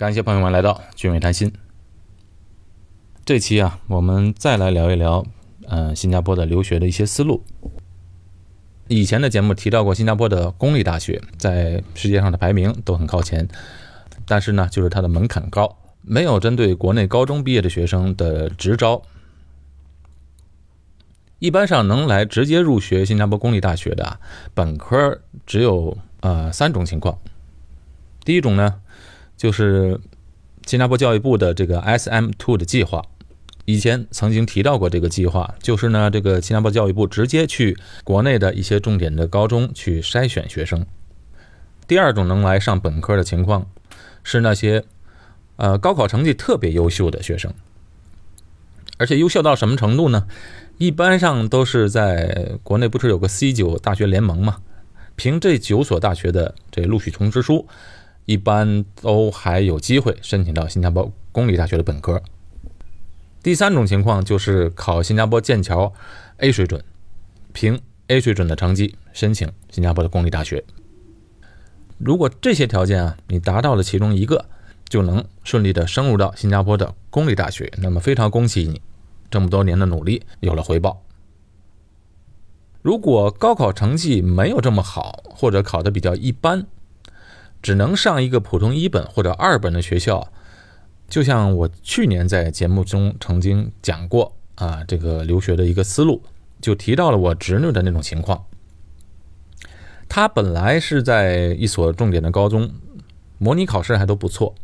感谢朋友们来到俊伟谈心。这期啊，我们再来聊一聊，呃，新加坡的留学的一些思路。以前的节目提到过，新加坡的公立大学在世界上的排名都很靠前，但是呢，就是它的门槛高，没有针对国内高中毕业的学生的直招。一般上能来直接入学新加坡公立大学的本科，只有呃三种情况。第一种呢。就是新加坡教育部的这个 SM2 的计划，以前曾经提到过这个计划，就是呢，这个新加坡教育部直接去国内的一些重点的高中去筛选学生。第二种能来上本科的情况，是那些呃高考成绩特别优秀的学生，而且优秀到什么程度呢？一般上都是在国内不是有个 C 九大学联盟嘛，凭这九所大学的这录取通知书。一般都还有机会申请到新加坡公立大学的本科。第三种情况就是考新加坡剑桥 A 水准，凭 A 水准的成绩申请新加坡的公立大学。如果这些条件啊你达到了其中一个，就能顺利的升入到新加坡的公立大学。那么非常恭喜你，这么多年的努力有了回报。如果高考成绩没有这么好，或者考的比较一般。只能上一个普通一本或者二本的学校，就像我去年在节目中曾经讲过啊，这个留学的一个思路，就提到了我侄女的那种情况。她本来是在一所重点的高中，模拟考试还都不错，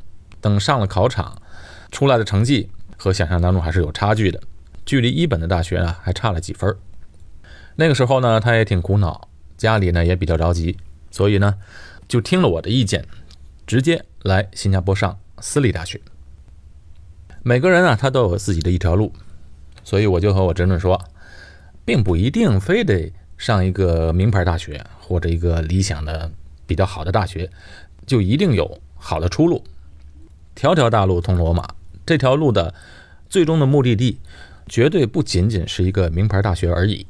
等上了考场，出来的成绩和想象当中还是有差距的，距离一本的大学呢还差了几分。那个时候呢，她也挺苦恼，家里呢也比较着急，所以呢。就听了我的意见，直接来新加坡上私立大学。每个人啊，他都有自己的一条路，所以我就和我侄女说，并不一定非得上一个名牌大学或者一个理想的、比较好的大学，就一定有好的出路。条条大路通罗马，这条路的最终的目的地，绝对不仅仅是一个名牌大学而已。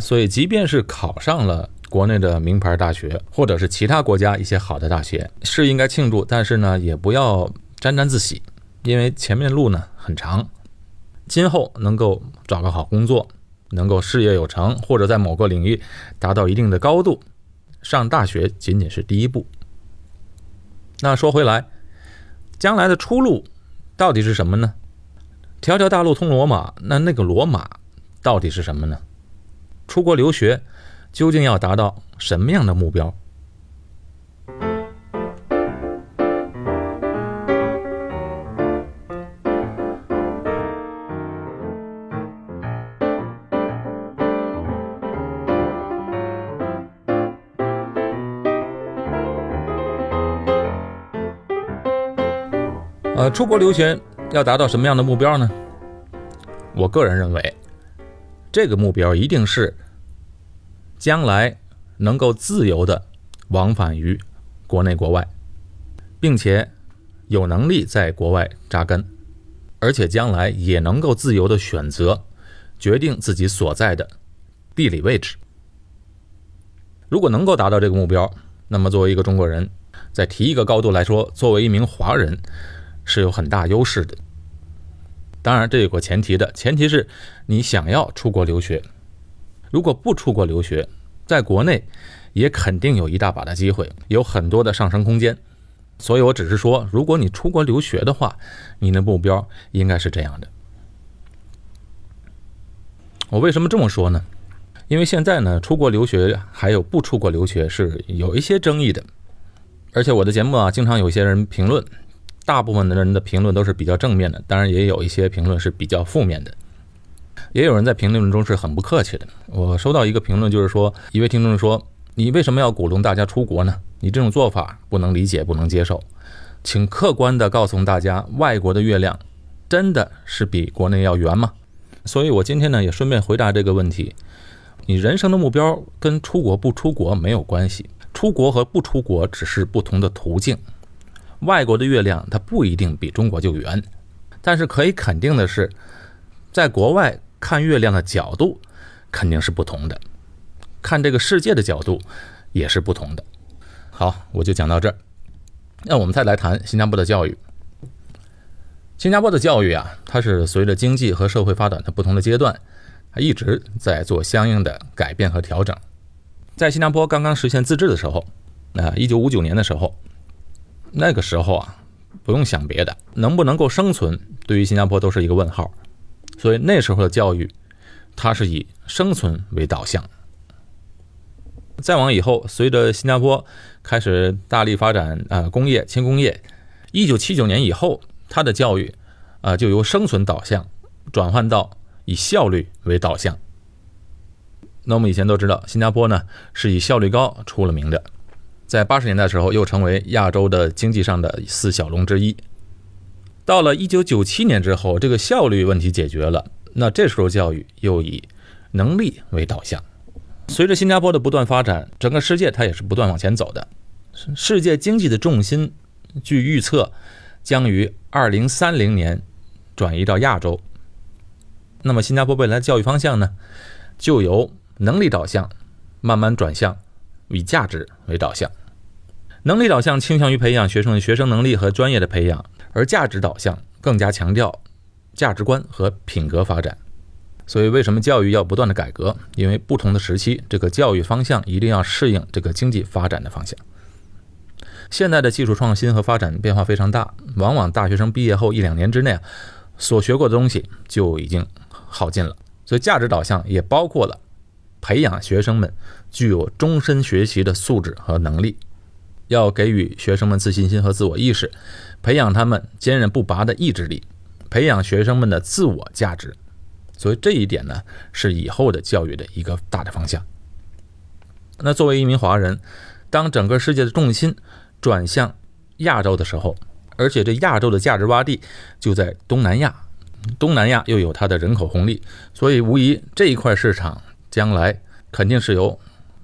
所以，即便是考上了。国内的名牌大学，或者是其他国家一些好的大学，是应该庆祝，但是呢，也不要沾沾自喜，因为前面路呢很长。今后能够找个好工作，能够事业有成，或者在某个领域达到一定的高度，上大学仅仅是第一步。那说回来，将来的出路到底是什么呢？条条大路通罗马，那那个罗马到底是什么呢？出国留学。究竟要达到什么样的目标？呃，出国留学要达到什么样的目标呢？我个人认为，这个目标一定是。将来能够自由的往返于国内国外，并且有能力在国外扎根，而且将来也能够自由的选择决定自己所在的地理位置。如果能够达到这个目标，那么作为一个中国人，在提一个高度来说，作为一名华人是有很大优势的。当然，这有个前提的，前提是你想要出国留学。如果不出国留学，在国内也肯定有一大把的机会，有很多的上升空间。所以我只是说，如果你出国留学的话，你的目标应该是这样的。我为什么这么说呢？因为现在呢，出国留学还有不出国留学是有一些争议的，而且我的节目啊，经常有些人评论，大部分的人的评论都是比较正面的，当然也有一些评论是比较负面的。也有人在评论中是很不客气的。我收到一个评论，就是说一位听众说：“你为什么要鼓动大家出国呢？你这种做法不能理解，不能接受。请客观的告诉大家，外国的月亮真的是比国内要圆吗？”所以，我今天呢也顺便回答这个问题：你人生的目标跟出国不出国没有关系，出国和不出国只是不同的途径。外国的月亮它不一定比中国就圆，但是可以肯定的是，在国外。看月亮的角度肯定是不同的，看这个世界的角度也是不同的。好，我就讲到这儿。那我们再来谈新加坡的教育。新加坡的教育啊，它是随着经济和社会发展的不同的阶段，它一直在做相应的改变和调整。在新加坡刚刚实现自治的时候，啊，一九五九年的时候，那个时候啊，不用想别的，能不能够生存，对于新加坡都是一个问号。所以那时候的教育，它是以生存为导向。再往以后，随着新加坡开始大力发展啊工业轻工业，一九七九年以后，它的教育啊就由生存导向转换到以效率为导向。那我们以前都知道，新加坡呢是以效率高出了名的，在八十年代的时候又成为亚洲的经济上的四小龙之一。到了一九九七年之后，这个效率问题解决了，那这时候教育又以能力为导向。随着新加坡的不断发展，整个世界它也是不断往前走的。世界经济的重心，据预测将于二零三零年转移到亚洲。那么，新加坡未来的教育方向呢，就由能力导向慢慢转向以价值为导向。能力导向倾向于培养学生的学生能力和专业的培养，而价值导向更加强调价值观和品格发展。所以，为什么教育要不断的改革？因为不同的时期，这个教育方向一定要适应这个经济发展的方向。现在的技术创新和发展变化非常大，往往大学生毕业后一两年之内啊，所学过的东西就已经耗尽了。所以，价值导向也包括了培养学生们具有终身学习的素质和能力，要给予学生们自信心和自我意识，培养他们坚韧不拔的意志力，培养学生们的自我价值。所以这一点呢，是以后的教育的一个大的方向。那作为一名华人，当整个世界的重心转向亚洲的时候，而且这亚洲的价值洼地就在东南亚，东南亚又有它的人口红利，所以无疑这一块市场将来肯定是由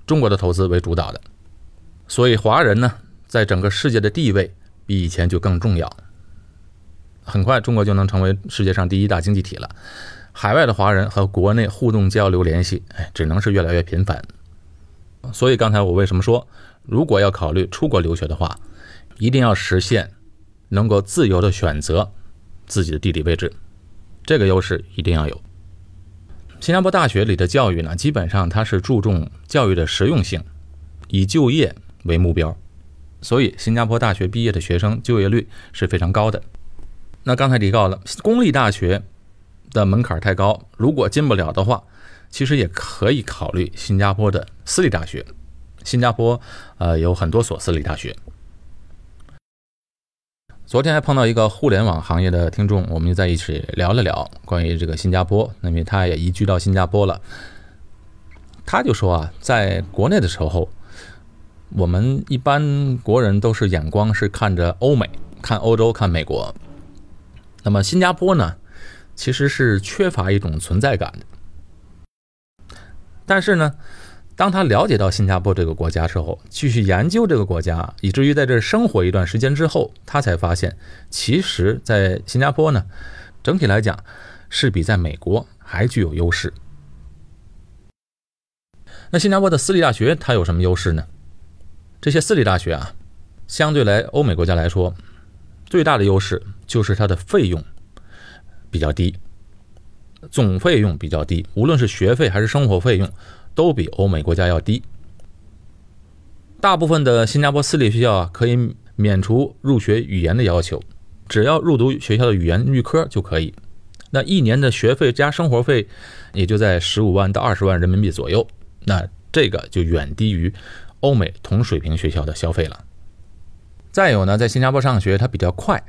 中国的投资为主导的。所以华人呢，在整个世界的地位比以前就更重要。很快，中国就能成为世界上第一大经济体了。海外的华人和国内互动交流联系，哎，只能是越来越频繁。所以刚才我为什么说，如果要考虑出国留学的话，一定要实现能够自由的选择自己的地理位置，这个优势一定要有。新加坡大学里的教育呢，基本上它是注重教育的实用性，以就业为目标，所以新加坡大学毕业的学生就业率是非常高的。那刚才提到了公立大学。的门槛太高，如果进不了的话，其实也可以考虑新加坡的私立大学。新加坡呃有很多所私立大学。昨天还碰到一个互联网行业的听众，我们就在一起聊了聊关于这个新加坡，因为他也移居到新加坡了。他就说啊，在国内的时候，我们一般国人都是眼光是看着欧美，看欧洲，看美国。那么新加坡呢？其实是缺乏一种存在感的，但是呢，当他了解到新加坡这个国家之后，继续研究这个国家，以至于在这生活一段时间之后，他才发现，其实，在新加坡呢，整体来讲是比在美国还具有优势。那新加坡的私立大学它有什么优势呢？这些私立大学啊，相对来欧美国家来说，最大的优势就是它的费用。比较低，总费用比较低，无论是学费还是生活费用，都比欧美国家要低。大部分的新加坡私立学校啊，可以免除入学语言的要求，只要入读学校的语言预科就可以。那一年的学费加生活费，也就在十五万到二十万人民币左右。那这个就远低于欧美同水平学校的消费了。再有呢，在新加坡上学它比较快。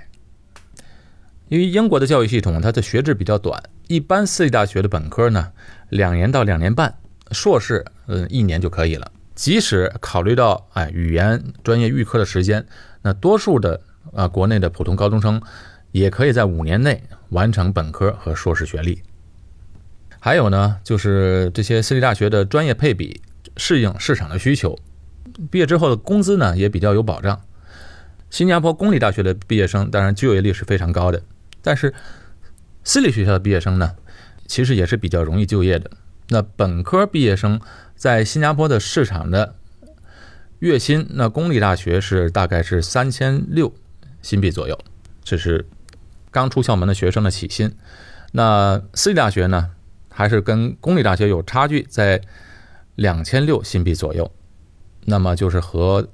因为英国的教育系统，它的学制比较短，一般私立大学的本科呢，两年到两年半，硕士，嗯，一年就可以了。即使考虑到哎语言专业预科的时间，那多数的啊国内的普通高中生，也可以在五年内完成本科和硕士学历。还有呢，就是这些私立大学的专业配比适应市场的需求，毕业之后的工资呢也比较有保障。新加坡公立大学的毕业生，当然就业率是非常高的。但是，私立学校的毕业生呢，其实也是比较容易就业的。那本科毕业生在新加坡的市场的月薪，那公立大学是大概是三千六新币左右，这是刚出校门的学生的起薪。那私立大学呢，还是跟公立大学有差距，在两千六新币左右，那么就是合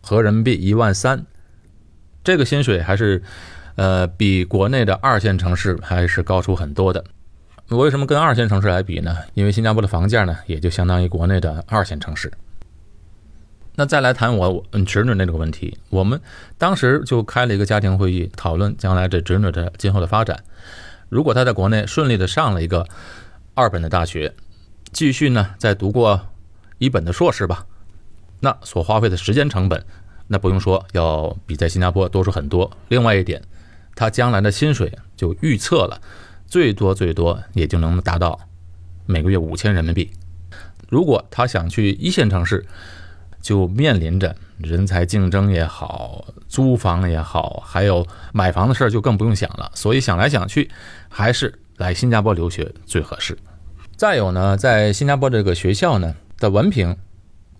合人民币一万三，这个薪水还是呃比国内的二线城市还是高出很多的。我为什么跟二线城市来比呢？因为新加坡的房价呢，也就相当于国内的二线城市。那再来谈我侄女那个问题，我们当时就开了一个家庭会议，讨论将来这侄女的今后的发展。如果她在国内顺利的上了一个二本的大学，继续呢再读过一本的硕士吧，那所花费的时间成本，那不用说，要比在新加坡多出很多。另外一点，他将来的薪水就预测了。最多最多也就能达到每个月五千人民币。如果他想去一线城市，就面临着人才竞争也好，租房也好，还有买房的事儿就更不用想了。所以想来想去，还是来新加坡留学最合适。再有呢，在新加坡这个学校呢的文凭，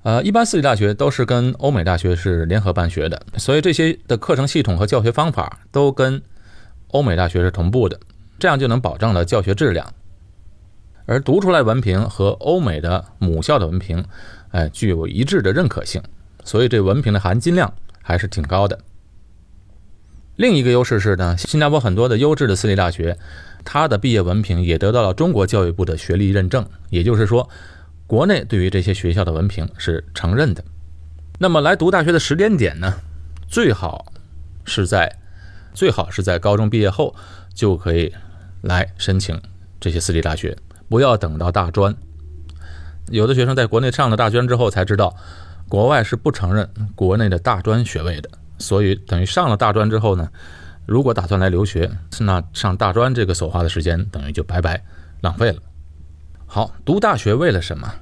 呃，一般私立大学都是跟欧美大学是联合办学的，所以这些的课程系统和教学方法都跟欧美大学是同步的。这样就能保证了教学质量，而读出来文凭和欧美的母校的文凭，哎，具有一致的认可性，所以这文凭的含金量还是挺高的。另一个优势是呢，新加坡很多的优质的私立大学，它的毕业文凭也得到了中国教育部的学历认证，也就是说，国内对于这些学校的文凭是承认的。那么来读大学的时间点呢，最好是在最好是在高中毕业后就可以。来申请这些私立大学，不要等到大专。有的学生在国内上了大专之后才知道，国外是不承认国内的大专学位的。所以等于上了大专之后呢，如果打算来留学，那上大专这个所花的时间等于就白白浪费了。好，读大学为了什么？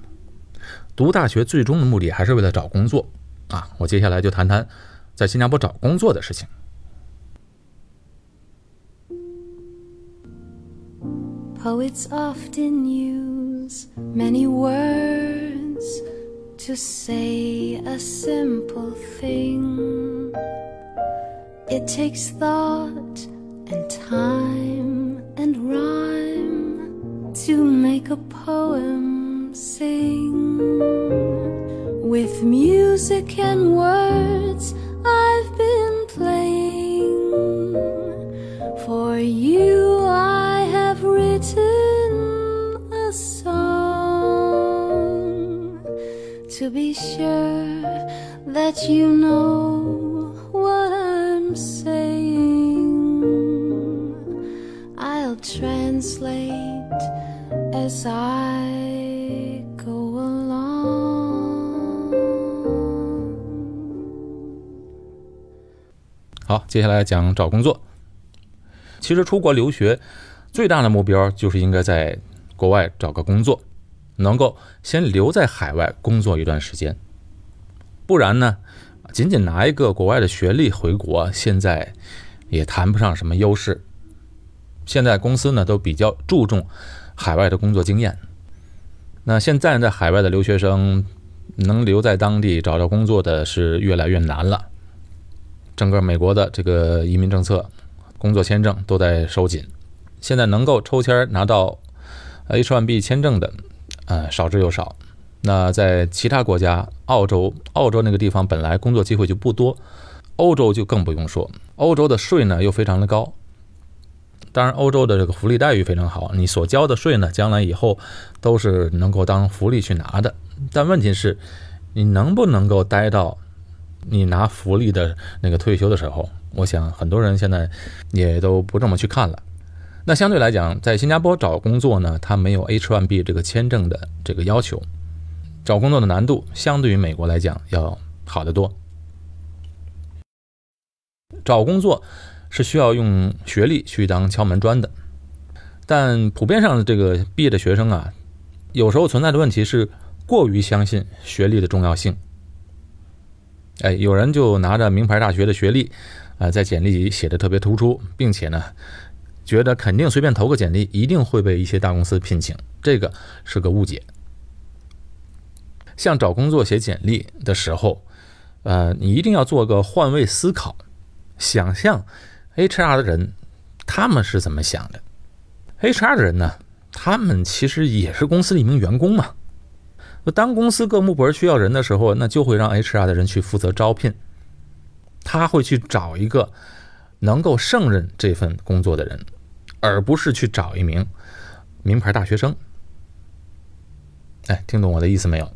读大学最终的目的还是为了找工作啊！我接下来就谈谈在新加坡找工作的事情。Poets often use many words to say a simple thing. It takes thought and time and rhyme to With music and words, I've been playing for you. I have written a song To be sure that you know what I'm saying. I'll translate as I 好，接下来讲找工作。其实出国留学最大的目标就是应该在国外找个工作。能够先留在海外工作一段时间，不然呢，仅仅拿一个国外的学历回国，现在也谈不上什么优势。现在公司呢都比较注重海外的工作经验。那现在在海外的留学生能留在当地找到工作的是越来越难了。整个美国的这个移民政策、工作签证都在收紧，现在能够抽签拿到 H1B 签证的。呃，少之又少。那在其他国家，澳洲，澳洲那个地方本来工作机会就不多，欧洲就更不用说。欧洲的税呢又非常的高，当然欧洲的这个福利待遇非常好，你所交的税呢，将来以后都是能够当福利去拿的。但问题是，你能不能够待到你拿福利的那个退休的时候？我想很多人现在也都不这么去看了。那相对来讲，在新加坡找工作呢，它没有 H1B 这个签证的这个要求，找工作的难度相对于美国来讲要好得多。找工作是需要用学历去当敲门砖的，但普遍上的这个毕业的学生啊，有时候存在的问题是过于相信学历的重要性。哎，有人就拿着名牌大学的学历，啊，在简历里写的特别突出，并且呢。觉得肯定随便投个简历，一定会被一些大公司聘请，这个是个误解。像找工作写简历的时候，呃，你一定要做个换位思考，想象 HR 的人他们是怎么想的。HR 的人呢，他们其实也是公司的一名员工嘛。当公司各部门需要人的时候，那就会让 HR 的人去负责招聘，他会去找一个能够胜任这份工作的人，而不是去找一名名牌大学生。哎，听懂我的意思没有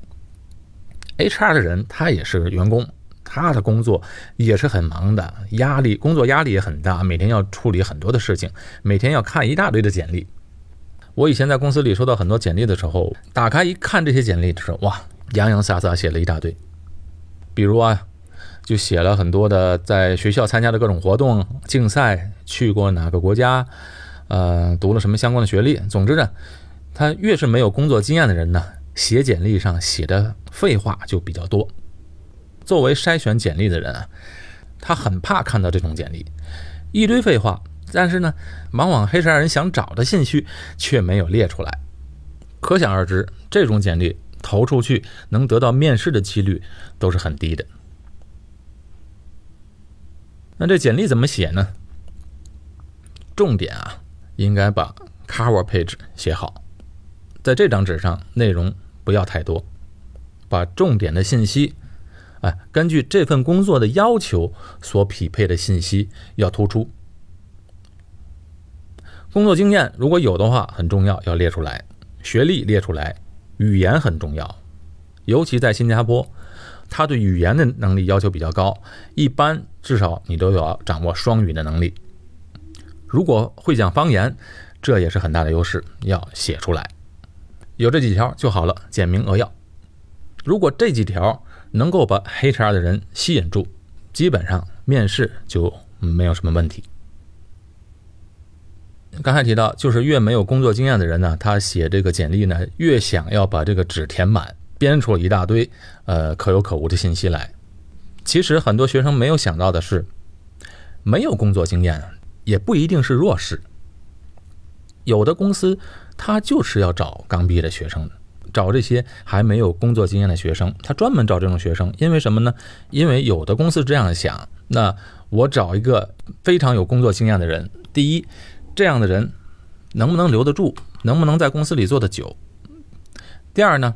？HR 的人他也是员工，他的工作也是很忙的，压力工作压力也很大，每天要处理很多的事情，每天要看一大堆的简历。我以前在公司里收到很多简历的时候，打开一看这些简历的时候，哇，洋洋洒洒写了一大堆。比如啊，就写了很多的在学校参加的各种活动、竞赛，去过哪个国家，呃，读了什么相关的学历。总之呢，他越是没有工作经验的人呢，写简历上写的废话就比较多。作为筛选简历的人啊，他很怕看到这种简历，一堆废话。但是呢，往往黑山人想找的信息却没有列出来，可想而知，这种简历投出去能得到面试的几率都是很低的。那这简历怎么写呢？重点啊，应该把 cover page 写好，在这张纸上内容不要太多，把重点的信息，哎，根据这份工作的要求所匹配的信息要突出。工作经验如果有的话很重要，要列出来；学历列出来，语言很重要，尤其在新加坡，他对语言的能力要求比较高，一般至少你都要掌握双语的能力。如果会讲方言，这也是很大的优势，要写出来。有这几条就好了，简明扼要。如果这几条能够把 HR 的人吸引住，基本上面试就没有什么问题。刚才提到，就是越没有工作经验的人呢，他写这个简历呢，越想要把这个纸填满，编出一大堆呃可有可无的信息来。其实很多学生没有想到的是，没有工作经验也不一定是弱势。有的公司他就是要找刚毕业的学生，找这些还没有工作经验的学生，他专门找这种学生，因为什么呢？因为有的公司这样想，那我找一个非常有工作经验的人，第一。这样的人能不能留得住？能不能在公司里做得久？第二呢，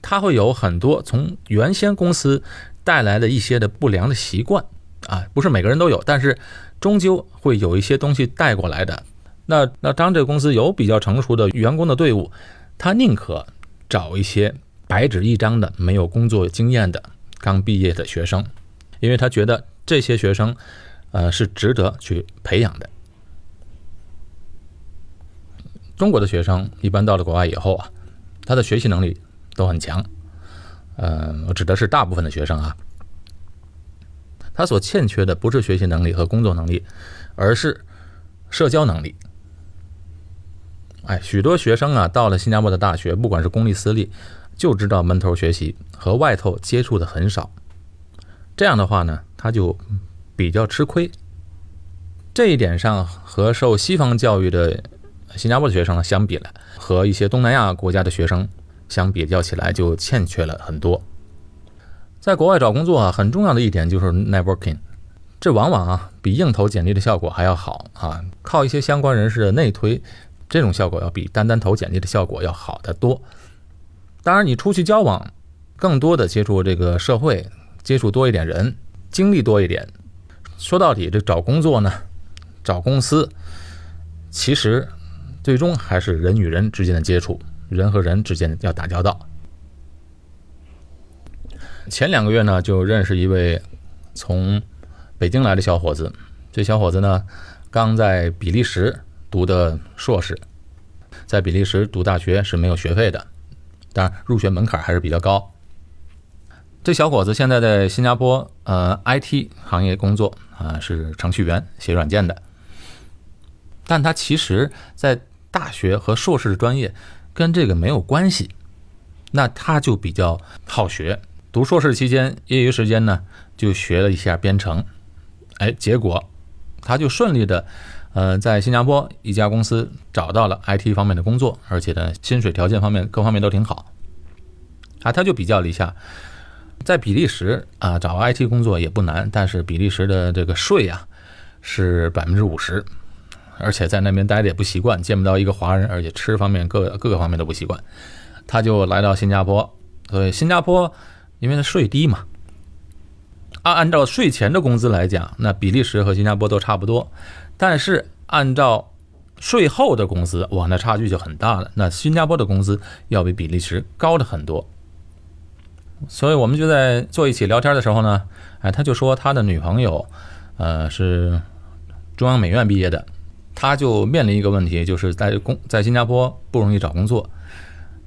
他会有很多从原先公司带来的一些的不良的习惯啊，不是每个人都有，但是终究会有一些东西带过来的。那那当这个公司有比较成熟的员工的队伍，他宁可找一些白纸一张的没有工作经验的刚毕业的学生，因为他觉得这些学生呃是值得去培养的。中国的学生一般到了国外以后啊，他的学习能力都很强。呃，我指的是大部分的学生啊，他所欠缺的不是学习能力和工作能力，而是社交能力。哎，许多学生啊，到了新加坡的大学，不管是公立私立，就知道闷头学习，和外头接触的很少。这样的话呢，他就比较吃亏。这一点上和受西方教育的。新加坡的学生呢相比来，和一些东南亚国家的学生相比较起来，就欠缺了很多。在国外找工作啊，很重要的一点就是 networking，这往往啊比硬投简历的效果还要好啊。靠一些相关人士的内推，这种效果要比单单投简历的效果要好得多。当然，你出去交往，更多的接触这个社会，接触多一点人，经历多一点。说到底，这找工作呢，找公司，其实。最终还是人与人之间的接触，人和人之间要打交道。前两个月呢，就认识一位从北京来的小伙子。这小伙子呢，刚在比利时读的硕士，在比利时读大学是没有学费的，当然入学门槛还是比较高。这小伙子现在在新加坡呃 IT 行业工作啊，是程序员，写软件的。但他其实，在大学和硕士专业跟这个没有关系，那他就比较好学。读硕士期间，业余时间呢就学了一下编程，哎，结果他就顺利的，呃，在新加坡一家公司找到了 IT 方面的工作，而且呢，薪水条件方面各方面都挺好。啊，他就比较了一下，在比利时啊找 IT 工作也不难，但是比利时的这个税啊是百分之五十，而且在那边待着也不习惯，见不到一个华人，而且吃方面各各个方面都不习惯，他就来到新加坡。所以新加坡因为它税低嘛，按按照税前的工资来讲，那比利时和新加坡都差不多，但是按照税后的工资，哇，那差距就很大了。那新加坡的工资要比比利时高的很多。所以我们就在坐一起聊天的时候呢，哎，他就说他的女朋友，呃，是中央美院毕业的，他就面临一个问题，就是在工在新加坡不容易找工作，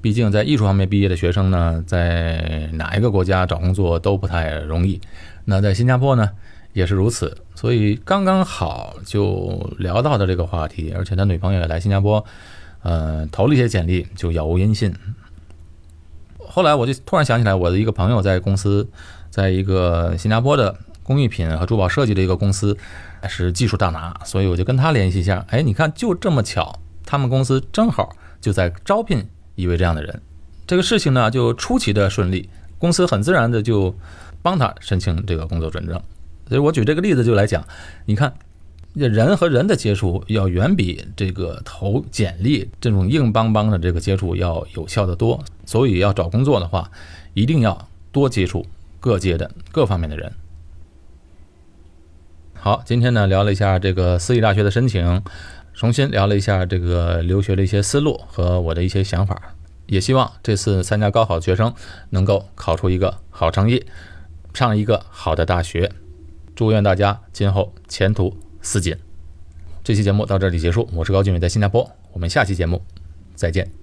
毕竟在艺术方面毕业的学生呢，在哪一个国家找工作都不太容易，那在新加坡呢也是如此，所以刚刚好就聊到的这个话题，而且他女朋友也来新加坡，呃，投了一些简历，就杳无音信。后来我就突然想起来，我的一个朋友在公司，在一个新加坡的工艺品和珠宝设计的一个公司，是技术大拿，所以我就跟他联系一下。哎，你看，就这么巧，他们公司正好就在招聘一位这样的人，这个事情呢就出奇的顺利，公司很自然的就帮他申请这个工作准证。所以我举这个例子就来讲，你看。人和人的接触要远比这个投简历这种硬邦邦的这个接触要有效的多，所以要找工作的话，一定要多接触各界的各方面的人。好，今天呢聊了一下这个私立大学的申请，重新聊了一下这个留学的一些思路和我的一些想法，也希望这次参加高考的学生能够考出一个好成绩，上一个好的大学。祝愿大家今后前途。似锦，这期节目到这里结束。我是高俊伟，在新加坡。我们下期节目再见。